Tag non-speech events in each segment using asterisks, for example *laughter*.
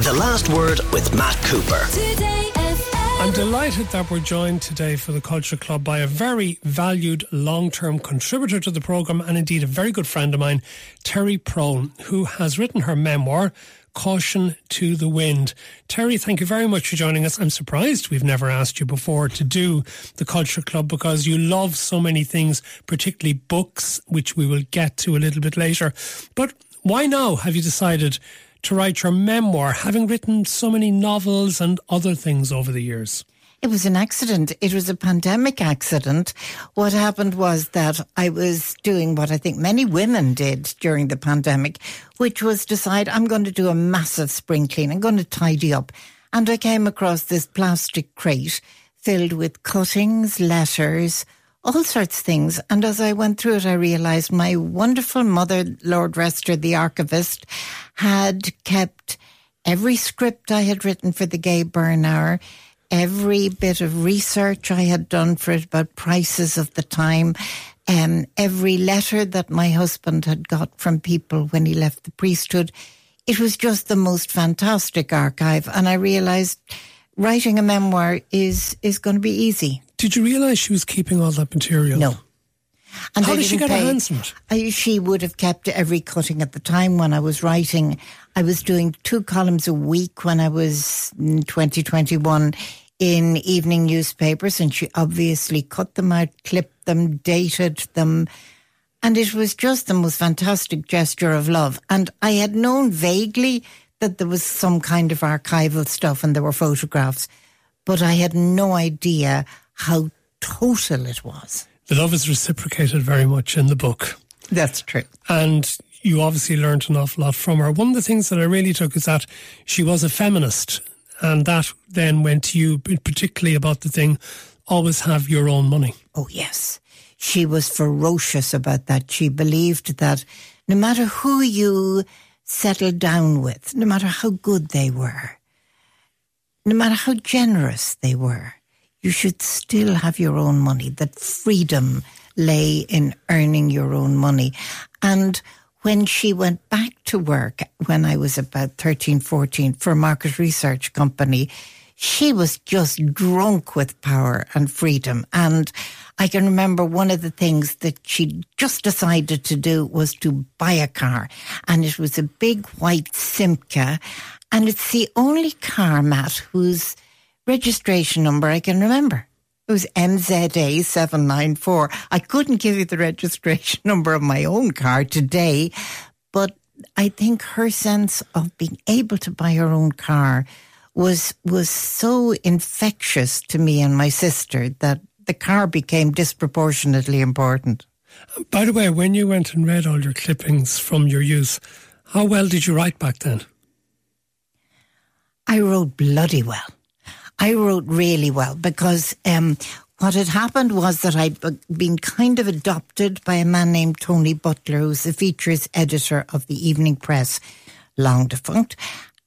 The Last Word with Matt Cooper. I'm delighted that we're joined today for the Culture Club by a very valued long term contributor to the programme and indeed a very good friend of mine, Terry Prone, who has written her memoir, Caution to the Wind. Terry, thank you very much for joining us. I'm surprised we've never asked you before to do the Culture Club because you love so many things, particularly books, which we will get to a little bit later. But why now have you decided to write your memoir, having written so many novels and other things over the years? It was an accident. It was a pandemic accident. What happened was that I was doing what I think many women did during the pandemic, which was decide I'm going to do a massive spring clean. I'm going to tidy up. And I came across this plastic crate filled with cuttings, letters, all sorts of things. And as I went through it, I realized my wonderful mother, Lord Rester, the archivist, had kept every script I had written for the Gay Byrne Hour, every bit of research I had done for it about prices of the time, um, every letter that my husband had got from people when he left the priesthood. It was just the most fantastic archive. And I realized writing a memoir is, is going to be easy. Did you realise she was keeping all that material? No. And How did she get her hands on it? I, she would have kept every cutting at the time when I was writing. I was doing two columns a week when I was in 2021 in evening newspapers, and she obviously cut them out, clipped them, dated them. And it was just the most fantastic gesture of love. And I had known vaguely that there was some kind of archival stuff and there were photographs, but I had no idea how total it was. The love is reciprocated very much in the book. That's true. And you obviously learned an awful lot from her. One of the things that I really took is that she was a feminist, and that then went to you, particularly about the thing always have your own money. Oh, yes. She was ferocious about that. She believed that no matter who you settled down with, no matter how good they were, no matter how generous they were, you should still have your own money, that freedom lay in earning your own money. And when she went back to work when I was about 13, 14 for a market research company, she was just drunk with power and freedom. And I can remember one of the things that she just decided to do was to buy a car. And it was a big white Simca. And it's the only car, Matt, whose registration number I can remember. It was MZA 794. I couldn't give you the registration *laughs* number of my own car today, but I think her sense of being able to buy her own car was was so infectious to me and my sister that the car became disproportionately important. Um, by the way, when you went and read all your clippings from your youth, how well did you write back then? I wrote bloody well. I wrote really well because um, what had happened was that I'd been kind of adopted by a man named Tony Butler, who's the features editor of the Evening Press, long defunct.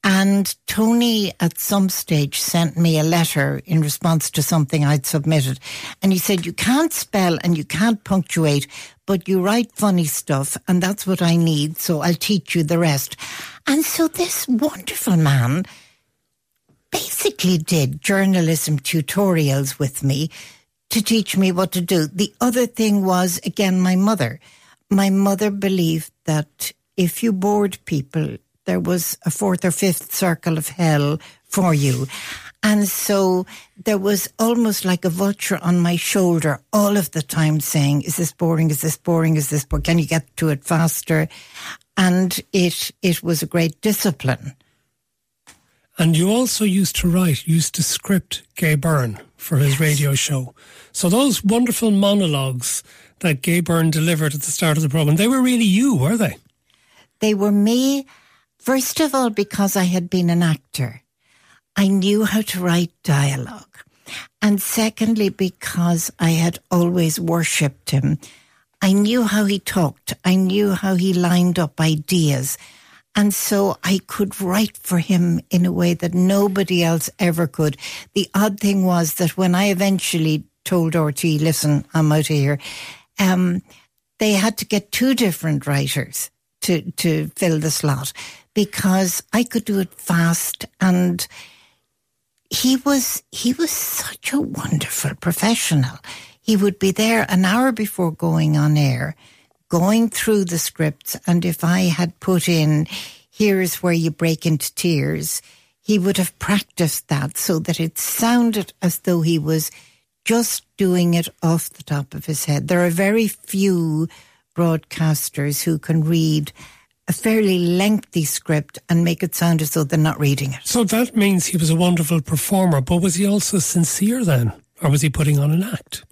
And Tony at some stage sent me a letter in response to something I'd submitted. And he said, you can't spell and you can't punctuate, but you write funny stuff and that's what I need. So I'll teach you the rest. And so this wonderful man basically did journalism tutorials with me to teach me what to do. The other thing was, again, my mother. My mother believed that if you bored people, there was a fourth or fifth circle of hell for you. And so there was almost like a vulture on my shoulder all of the time saying, is this boring? Is this boring? Is this boring? Can you get to it faster? And it, it was a great discipline. And you also used to write, used to script Gay Byrne for his radio show. So those wonderful monologues that Gay Byrne delivered at the start of the program, they were really you, were they? They were me, first of all, because I had been an actor. I knew how to write dialogue. And secondly, because I had always worshipped him. I knew how he talked. I knew how he lined up ideas. And so I could write for him in a way that nobody else ever could. The odd thing was that when I eventually told RTÉ, listen, I'm out of here, um, they had to get two different writers to, to fill the slot because I could do it fast and he was he was such a wonderful professional. He would be there an hour before going on air, going through the scripts, and if I had put in here's where you break into tears, he would have practiced that so that it sounded as though he was just doing it off the top of his head. There are very few broadcasters who can read a fairly lengthy script and make it sound as though they're not reading it. So that means he was a wonderful performer, but was he also sincere then? Or was he putting on an act?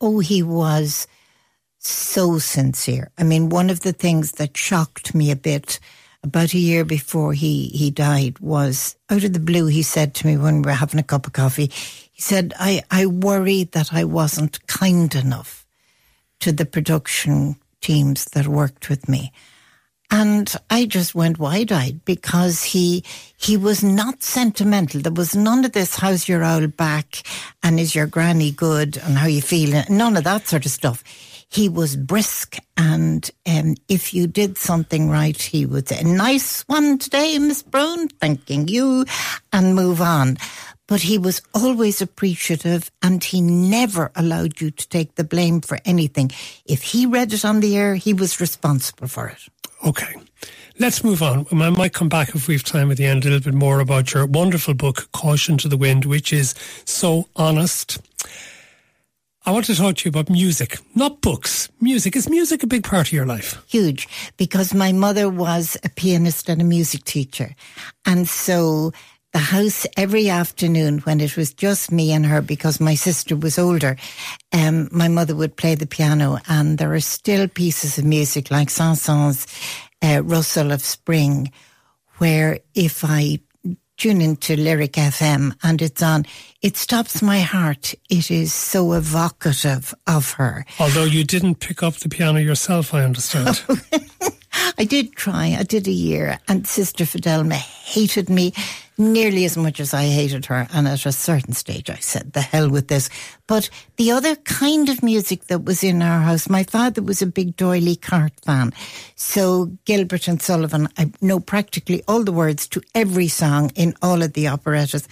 Oh, he was so sincere. I mean, one of the things that shocked me a bit about a year before he, he died was out of the blue, he said to me when we were having a cup of coffee, he said, I, I worried that I wasn't kind enough to the production teams that worked with me. And I just went wide eyed because he he was not sentimental. There was none of this how's your old back and is your granny good and how you feeling? None of that sort of stuff. He was brisk and um, if you did something right, he would say, Nice one today, Miss Brown, thanking you, and move on. But he was always appreciative and he never allowed you to take the blame for anything. If he read it on the air, he was responsible for it. Okay. Let's move on. I might come back if we have time at the end a little bit more about your wonderful book, Caution to the Wind, which is so honest. I want to talk to you about music, not books. Music. Is music a big part of your life? Huge, because my mother was a pianist and a music teacher. And so the house every afternoon when it was just me and her because my sister was older, um, my mother would play the piano and there are still pieces of music like Saint-Saëns, uh, of Spring, where if I tune into Lyric FM and it's on, it stops my heart. It is so evocative of her. Although you didn't pick up the piano yourself, I understand. *laughs* *gasps* I did try. I did a year, and Sister Fidelma hated me nearly as much as I hated her. And at a certain stage, I said, the hell with this. But the other kind of music that was in our house, my father was a big D'Oyly Carte fan. So Gilbert and Sullivan, I know practically all the words to every song in all of the operettas.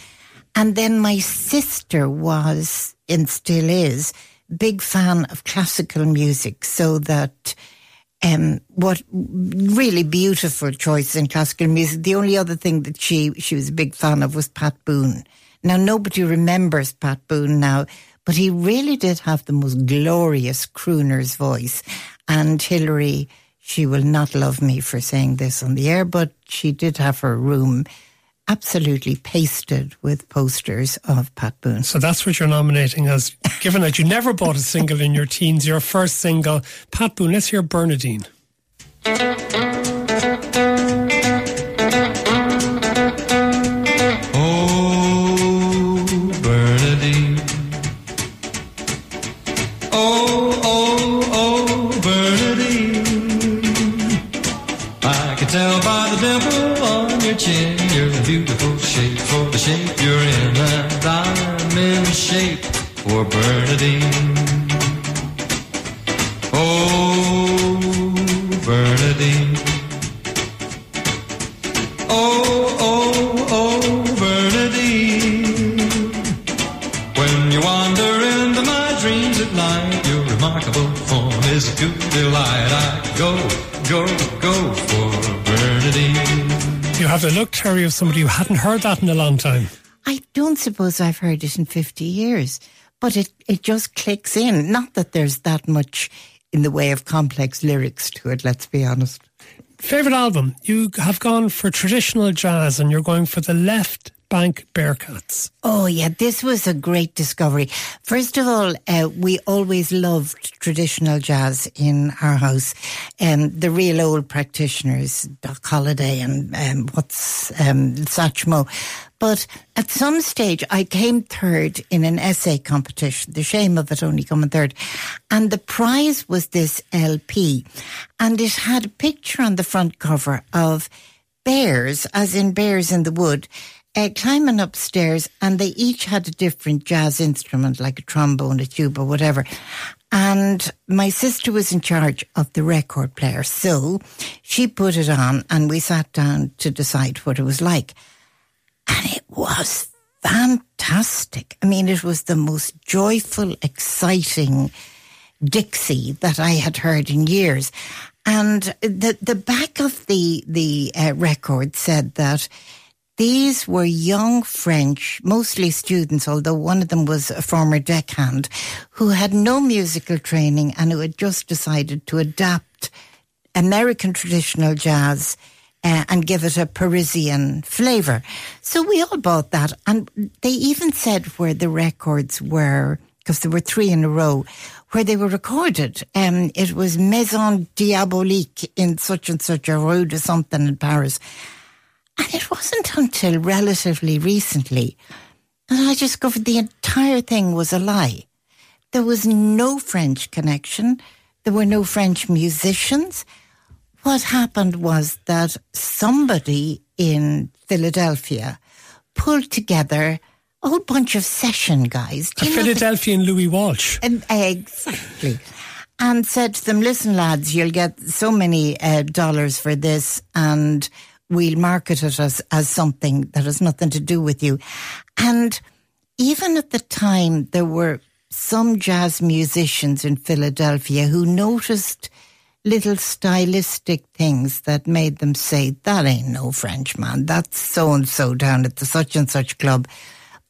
And then my sister was, and still is, big fan of classical music, so that um, what really beautiful choice in classical music. The only other thing that she she was a big fan of was Pat Boone. Now nobody remembers Pat Boone now, but he really did have the most glorious crooner's voice. And Hilary, she will not love me for saying this on the air, but she did have her room absolutely pasted with posters of Pat Boone. So that's what you're nominating as, given that you never bought a single in your teens, your first single, Pat Boone. Let's hear Bernardine. Of somebody who hadn't heard that in a long time. I don't suppose I've heard it in 50 years, but it, it just clicks in. Not that there's that much in the way of complex lyrics to it, let's be honest. Favourite album? You have gone for traditional jazz and you're going for the left Bank Bearcats. Oh, yeah, this was a great discovery. First of all, uh, we always loved traditional jazz in our house. Um, the real old practitioners, Doc Holliday and um, what's um, Satchmo. But at some stage, I came third in an essay competition. The shame of it only coming third. And the prize was this LP. And it had a picture on the front cover of bears, as in bears in the wood, uh, climbing upstairs, and they each had a different jazz instrument, like a trombone, a tuba, whatever. And my sister was in charge of the record player. So she put it on, and we sat down to decide what it was like. And it was fantastic. I mean, it was the most joyful, exciting Dixie that I had heard in years. And the the back of the the uh, record said that these were young French, mostly students, although one of them was a former deckhand, who had no musical training and who had just decided to adapt American traditional jazz uh, and give it a Parisian flavour. So we all bought that. And they even said where the records were, because there were three in a row, where they were recorded. Um, it was Maison Diabolique in such and such a rue or something in Paris. And it wasn't until relatively recently that I discovered the entire thing was a lie. There was no French connection. There were no French musicians. What happened was that somebody in Philadelphia pulled together a whole bunch of session guys. A Philadelphian Louis Walsh. And, exactly. And said to them, listen, lads, you'll get so many uh, dollars for this and we'll market it as, as something that has nothing to do with you. And even at the time, there were some jazz musicians in Philadelphia who noticed little stylistic things that made them say, that ain't no Frenchman, that's so and so down at the such and such club.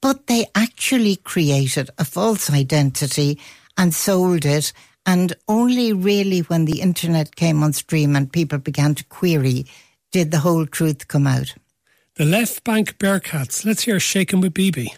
But they actually created a false identity and sold it. And only really when the internet came on stream and people began to query did the whole truth come out. The Left Bank Bearcats. Let's hear Shaking with BB.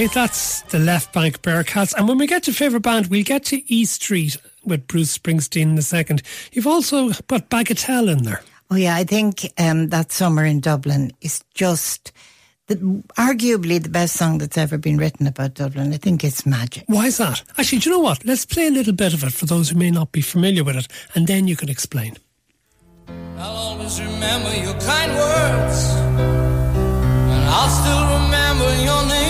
Okay, that's the Left Bank Bearcats. And when we get to favourite band, we'll get to E Street with Bruce Springsteen in a second. You've also put Bagatelle in there. Oh, yeah, I think um, that summer in Dublin is just the, arguably the best song that's ever been written about Dublin. I think it's magic. Why is that? Actually, do you know what? Let's play a little bit of it for those who may not be familiar with it, and then you can explain. I'll always remember your kind words, and I'll still remember your name.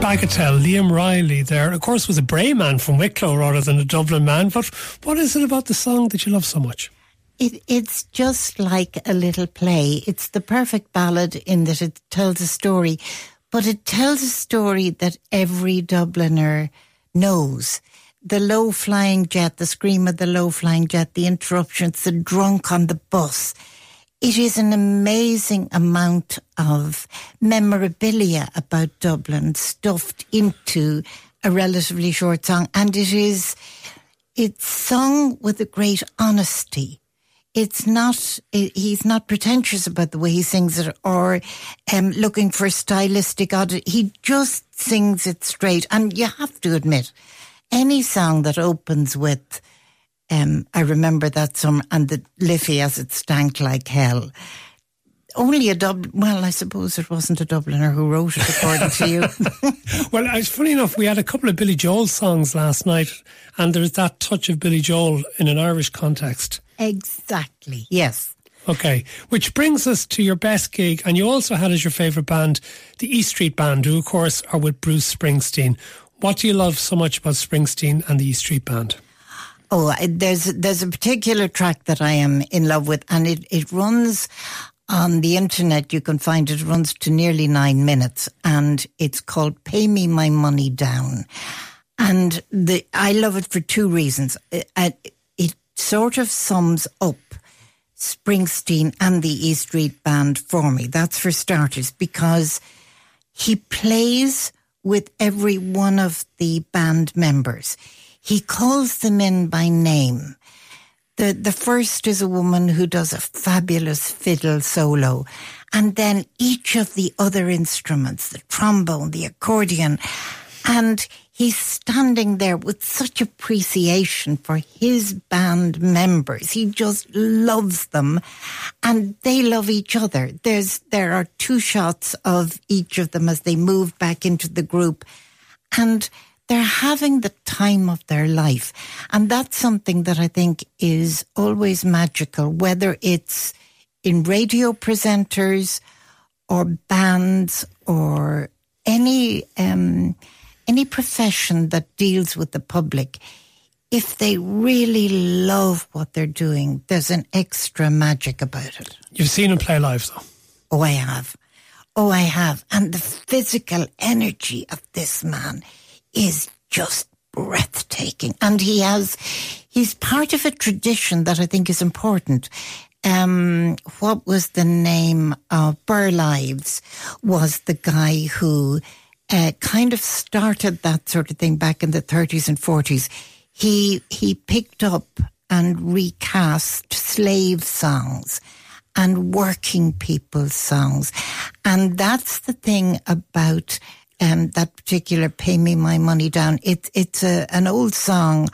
Bagatelle, Liam Reilly there, of course, was a Bray man from Wicklow rather than a Dublin man. But what is it about the song that you love so much? It, it's just like a little play. It's the perfect ballad in that it tells a story but it tells a story that every Dubliner knows. The low flying jet, the scream of the low flying jet, the interruptions, the drunk on the bus. It is an amazing amount of memorabilia about Dublin stuffed into a relatively short song, and it is it's sung with a great honesty. It's not, he's not pretentious about the way he sings it or um, looking for stylistic oddity. He just sings it straight. And you have to admit, any song that opens with, um, I remember that song, and the Liffey as it stank like hell only a Dublin. Well, I suppose it wasn't a Dubliner who wrote it, according to you. *laughs* well, it's funny enough. We had a couple of Billy Joel songs last night, and there's that touch of Billy Joel in an Irish context. Exactly. Yes. Okay, which brings us to your best gig, and you also had as your favourite band the E Street Band, who of course are with Bruce Springsteen. What do you love so much about Springsteen and the E Street Band? Oh, there's there's a particular track that I am in love with, and it, it runs on the internet, you can find it runs to nearly nine minutes and it's called Pay Me My Money Down. And the, I love it for two reasons. It, it sort of sums up Springsteen and the E Street Band for me. That's for starters, because he plays with every one of the band members. He calls them in by name. The, the first is a woman who does a fabulous fiddle solo. And then each of the other instruments, the trombone, the accordion, and he's standing there with such appreciation for his band members. He just loves them and they love each other. There's, there are two shots of each of them as they move back into the group and they're having the time of their life. And that's something that I think is always magical, whether it's in radio presenters or bands or any, um, any profession that deals with the public. If they really love what they're doing, there's an extra magic about it. You've seen him play live, though. Oh, I have. Oh, I have. And the physical energy of this man is just breathtaking. And he has, he's part of a tradition that I think is important. Um, what was the name of Burl Ives was the guy who uh, kind of started that sort of thing back in the 30s and 40s. He, he picked up and recast slave songs and working people's songs. And that's the thing about um, that particular "Pay Me My Money Down." It, it's a, an old song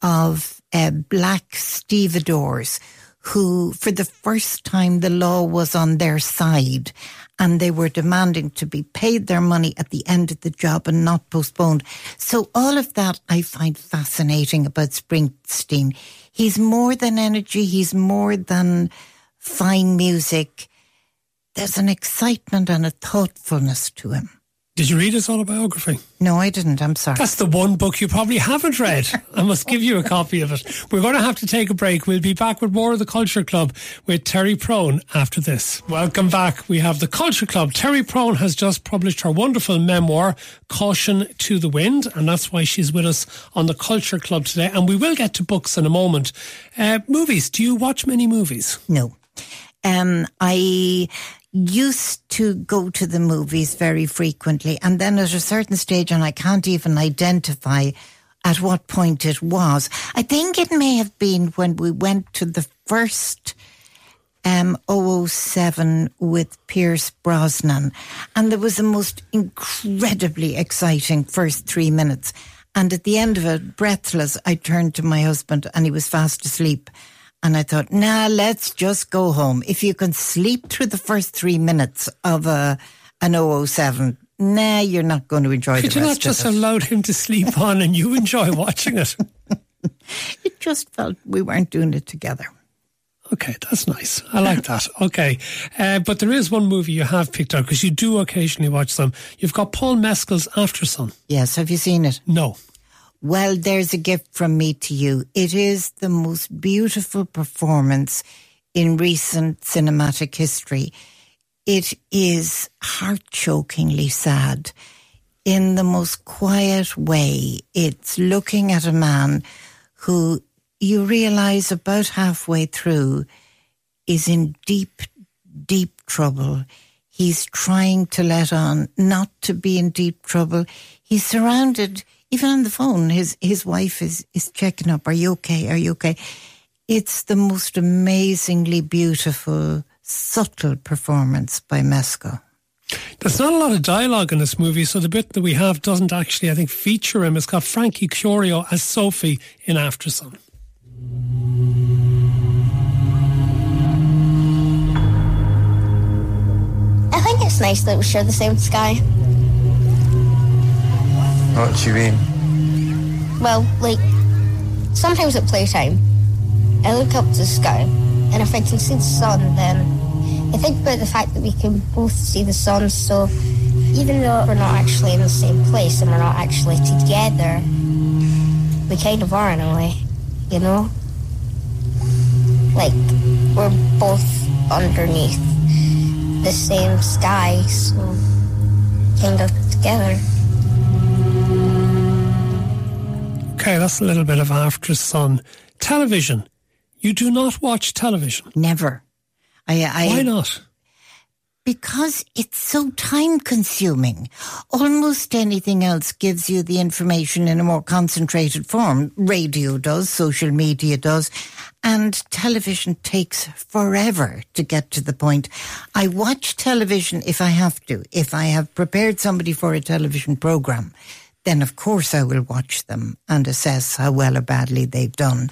of uh, black stevedores who, for the first time, the law was on their side, and they were demanding to be paid their money at the end of the job and not postponed. So all of that I find fascinating about Springsteen. He's more than energy. He's more than fine music. There's an excitement and a thoughtfulness to him. Did you read his autobiography? No, I didn't. I'm sorry. That's the one book you probably haven't read. I must give you a copy of it. We're going to have to take a break. We'll be back with more of the Culture Club with Terry Prone after this. Welcome back. We have the Culture Club. Terry Prone has just published her wonderful memoir, Caution to the Wind, and that's why she's with us on the Culture Club today. And we will get to books in a moment. Uh, movies. Do you watch many movies? No. Um, I used to go to the movies very frequently. And then at a certain stage, and I can't even identify at what point it was, I think it may have been when we went to the first um, 007 with Pierce Brosnan. And there was the most incredibly exciting first three minutes. And at the end of it, breathless, I turned to my husband and he was fast asleep. And I thought, nah, let's just go home. If you can sleep through the first three minutes of a an 007, nah, you're not going to enjoy Could the you not just of it. allowed him to sleep *laughs* on and you enjoy watching it? *laughs* it just felt we weren't doing it together. Okay, that's nice. I like that. *laughs* Okay. Uh, but there is one movie you have picked out because you do occasionally watch them. You've got Paul Mescal's Aftersun. Yes, have you seen it? No. Well, there's a gift from me to you. It is the most beautiful performance in recent cinematic history. It is heart chokingly sad in the most quiet way. It's looking at a man who you realize about halfway through is in deep, deep trouble. He's trying to let on not to be in deep trouble. He's surrounded, even on the phone, his, his wife is, is checking up. Are you okay? Are you okay? It's the most amazingly beautiful, subtle performance by Mescal. There's not a lot of dialogue in this movie, so the bit that we have doesn't actually, I think, feature him. It's got Frankie Corio as Sophie in After Aftersun. I think it's nice that we share the same sky. What do you mean? Well, like, sometimes at playtime, I look up to the sky, and if I can see the sun, then I think about the fact that we can both see the sun, so even though we're not actually in the same place and we're not actually together, we kind of are in a way, you know? Like, we're both underneath the same sky, so kind of together. Okay, that's a little bit of Aftersun. Television. You do not watch television. Never. I, I, Why not? Because it's so time consuming. Almost anything else gives you the information in a more concentrated form. Radio does, social media does, and television takes forever to get to the point. I watch television if I have to. If I have prepared somebody for a television program, then of course I will watch them and assess how well or badly they've done.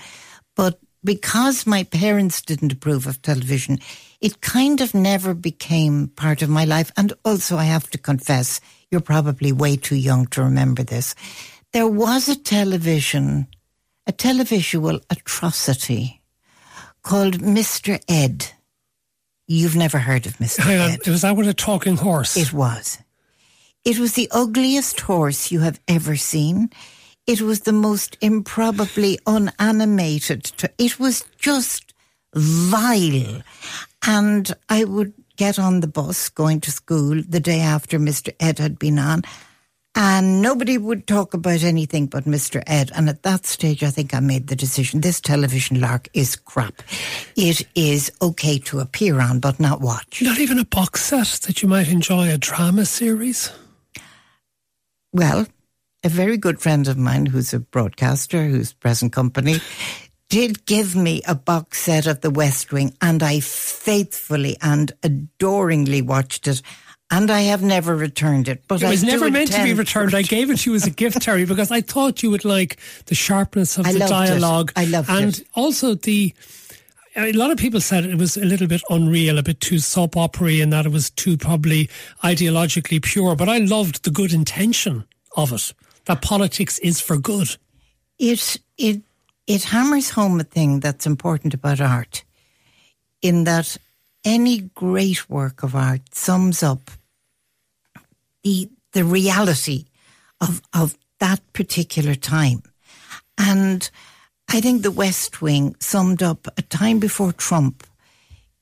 But because my parents didn't approve of television, it kind of never became part of my life. And also, I have to confess, you're probably way too young to remember this. There was a television, a televisual atrocity called Mr. Ed. You've never heard of Mr. Hang on, Ed. was that with a talking horse? It was. It was the ugliest horse you have ever seen. It was the most improbably unanimated. T- it was just vile. And I would get on the bus going to school the day after Mr. Ed had been on, and nobody would talk about anything but Mr. Ed. And at that stage, I think I made the decision this television lark is crap. It is okay to appear on, but not watch. Not even a box set that you might enjoy a drama series? Well, a very good friend of mine who's a broadcaster, whose present company, did give me a box set of The West Wing, and I faithfully and adoringly watched it. And I have never returned it. But It was I never meant to be returned. I *laughs* gave it to you as a gift, Terry, because I thought you would like the sharpness of I the loved it. dialogue. I loved and it. And also the. A lot of people said it was a little bit unreal, a bit too soap opery, and that it was too probably ideologically pure. But I loved the good intention of it. That politics is for good. it it it hammers home a thing that's important about art in that any great work of art sums up the the reality of of that particular time and i think the west wing summed up a time before trump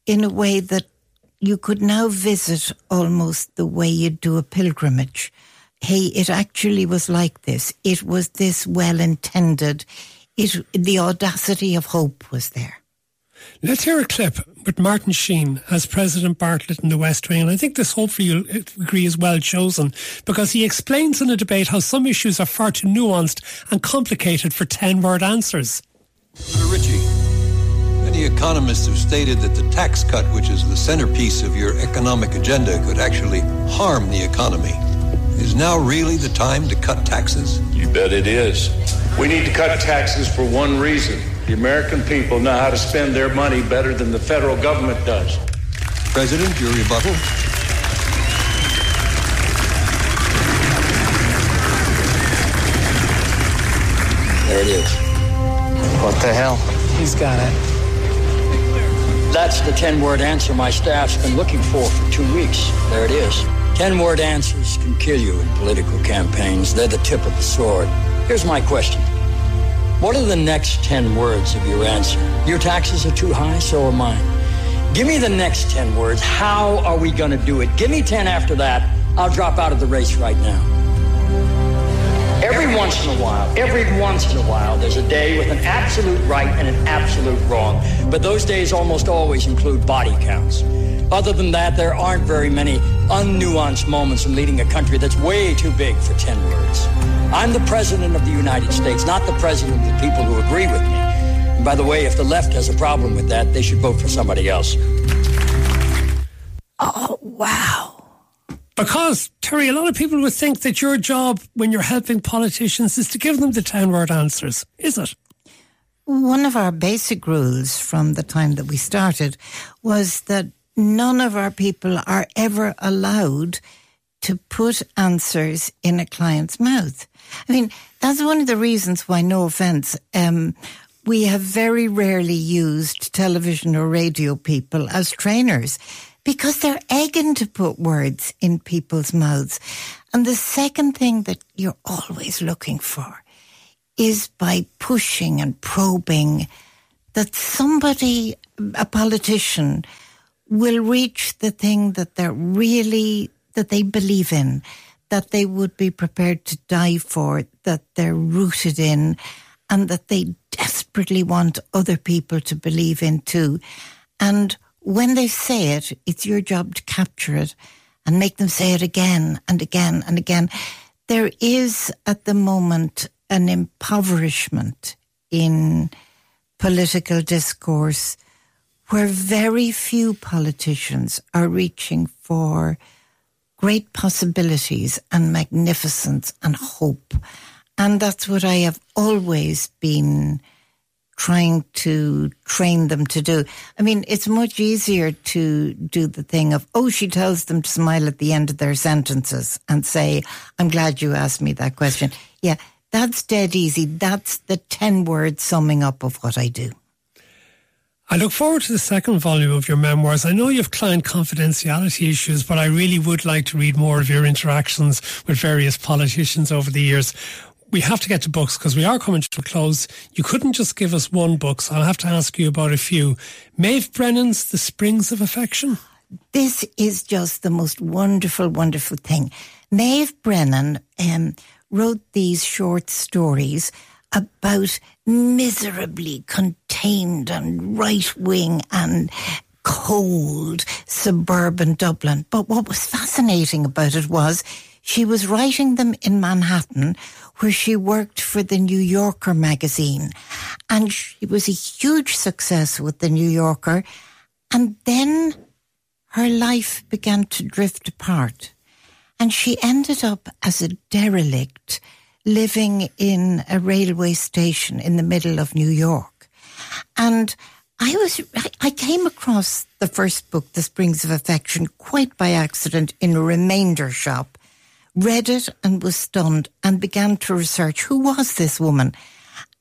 in a way that you could now visit almost the way you'd do a pilgrimage. Hey, it actually was like this. It was this well intended. It, the audacity of hope was there. Let's hear a clip with Martin Sheen as President Bartlet in the West Wing. And I think this, hopefully, you'll agree is well chosen because he explains in a debate how some issues are far too nuanced and complicated for 10 word answers. Mr. Ritchie, many economists have stated that the tax cut, which is the centerpiece of your economic agenda, could actually harm the economy. Is now really the time to cut taxes? You bet it is. We need to cut taxes for one reason. The American people know how to spend their money better than the federal government does. President, your rebuttal? There it is. What the hell? He's got it. That's the 10 word answer my staff's been looking for for two weeks. There it is. 10 word answers can kill you in political campaigns. They're the tip of the sword. Here's my question What are the next 10 words of your answer? Your taxes are too high, so are mine. Give me the next 10 words. How are we going to do it? Give me 10 after that. I'll drop out of the race right now. Every once in a while, every once in a while, there's a day with an absolute right and an absolute wrong. But those days almost always include body counts. Other than that, there aren't very many unnuanced moments in leading a country that's way too big for 10 words. I'm the President of the United States, not the President of the people who agree with me. And by the way, if the left has a problem with that, they should vote for somebody else. Oh, wow. Because, Terry, a lot of people would think that your job when you're helping politicians is to give them the 10 word answers, is it? One of our basic rules from the time that we started was that none of our people are ever allowed to put answers in a client's mouth. I mean, that's one of the reasons why, no offense, um, we have very rarely used television or radio people as trainers because they're egging to put words in people's mouths. And the second thing that you're always looking for is by pushing and probing that somebody, a politician, will reach the thing that they're really, that they believe in, that they would be prepared to die for, that they're rooted in, and that they desperately want other people to believe in too. And when they say it, it's your job to capture it and make them say it again and again and again. There is at the moment an impoverishment in political discourse where very few politicians are reaching for great possibilities and magnificence and hope. And that's what I have always been trying to train them to do. I mean, it's much easier to do the thing of, oh, she tells them to smile at the end of their sentences and say, I'm glad you asked me that question. Yeah, that's dead easy. That's the 10 word summing up of what I do. I look forward to the second volume of your memoirs. I know you have client confidentiality issues, but I really would like to read more of your interactions with various politicians over the years we have to get to books because we are coming to a close. You couldn't just give us one book, so I'll have to ask you about a few. Maeve Brennan's The Springs of Affection. This is just the most wonderful, wonderful thing. Maeve Brennan um, wrote these short stories about miserably contained and right wing and cold suburban Dublin. But what was fascinating about it was she was writing them in Manhattan where she worked for the New Yorker magazine. And she was a huge success with the New Yorker. And then her life began to drift apart. And she ended up as a derelict living in a railway station in the middle of New York. And I was, I came across the first book, The Springs of Affection, quite by accident in a remainder shop read it and was stunned and began to research who was this woman.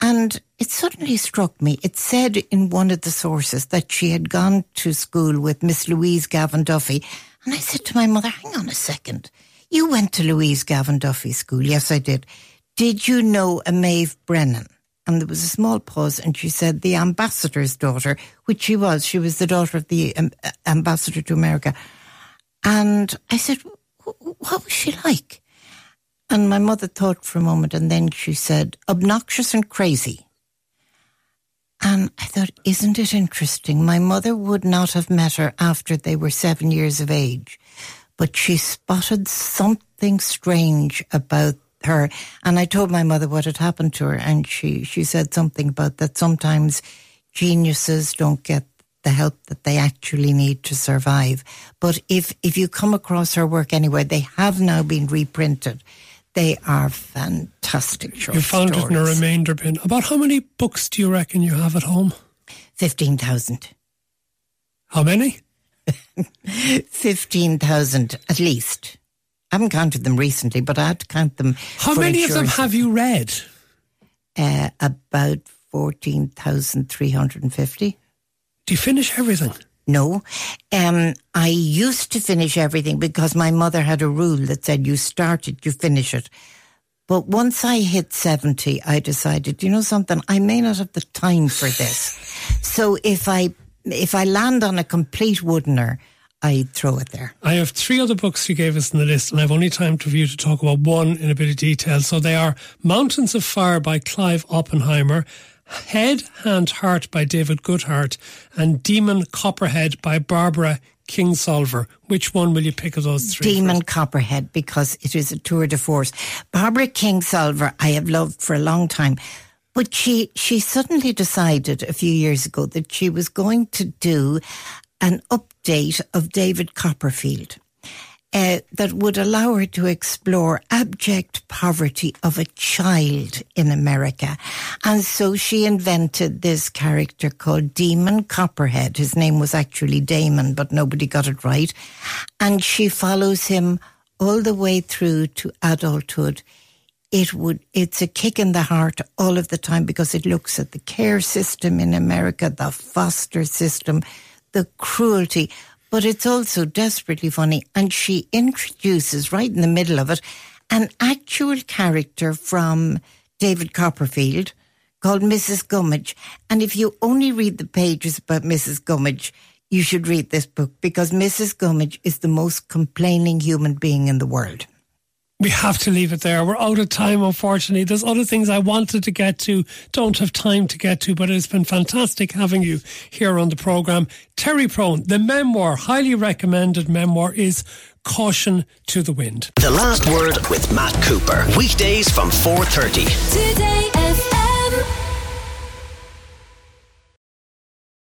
And it suddenly struck me. It said in one of the sources that she had gone to school with Miss Louise Gavan Duffy. And I said to my mother, hang on a second. You went to Louise Gavan Duffy school. Yes, I did. Did you know a Maeve Brennan? And there was a small pause, and she said, the ambassador's daughter, which she was. She was the daughter of the um, ambassador to America. And I said, what was she like? And my mother thought for a moment and then she said, obnoxious and crazy. And I thought, isn't it interesting? My mother would not have met her after they were seven years of age, but she spotted something strange about her. And I told my mother what had happened to her, and she, she said something about that sometimes geniuses don't get the help that they actually need to survive. But if, if you come across her work anywhere, they have now been reprinted. They are fantastic short You found stories. it in a remainder bin. About how many books do you reckon you have at home? 15,000. How many? *laughs* 15,000 at least. I haven't counted them recently, but I had to count them. How many of them have you read? Uh, about 14,350. Do you finish everything? No. Um, I used to finish everything because my mother had a rule that said you start it, you finish it. But once I hit 70, I decided, you know something, I may not have the time for this. *sighs* So if I, if I land on a complete woodener, I throw it there. I have three other books you gave us in the list, and I've only time for you to talk about one in a bit of detail. So they are Mountains of Fire by Clive Oppenheimer Head, Hand, Heart by David Goodhart and Demon Copperhead by Barbara Kingsolver. Which one will you pick of those three? Demon first? Copperhead because it is a tour de force. Barbara Kingsolver, I have loved for a long time. But she, she suddenly decided a few years ago that she was going to do an update of David Copperfield uh, that would allow her to explore abject poverty of a child in America. And so she invented this character called Demon Copperhead. His name was actually Damon, but nobody got it right. And she follows him all the way through to adulthood. It would, it's a kick in the heart all of the time because it looks at the care system in America, the foster system, the cruelty but it's also desperately funny. And she introduces right in the middle of it an actual character from David Copperfield called Mrs. Gummidge. And if you only read the pages about Mrs. Gummidge, you should read this book because Mrs. Gummidge is the most complaining human being in the world we have to leave it there. We're out of time, unfortunately. There's other things I wanted to get to, don't have time to get to, but it's been fantastic having you here on the programme. Terry Prone, the memoir, highly recommended memoir is Caution to the Wind. The Last Word with Matt Cooper. Weekdays from 4.30. Today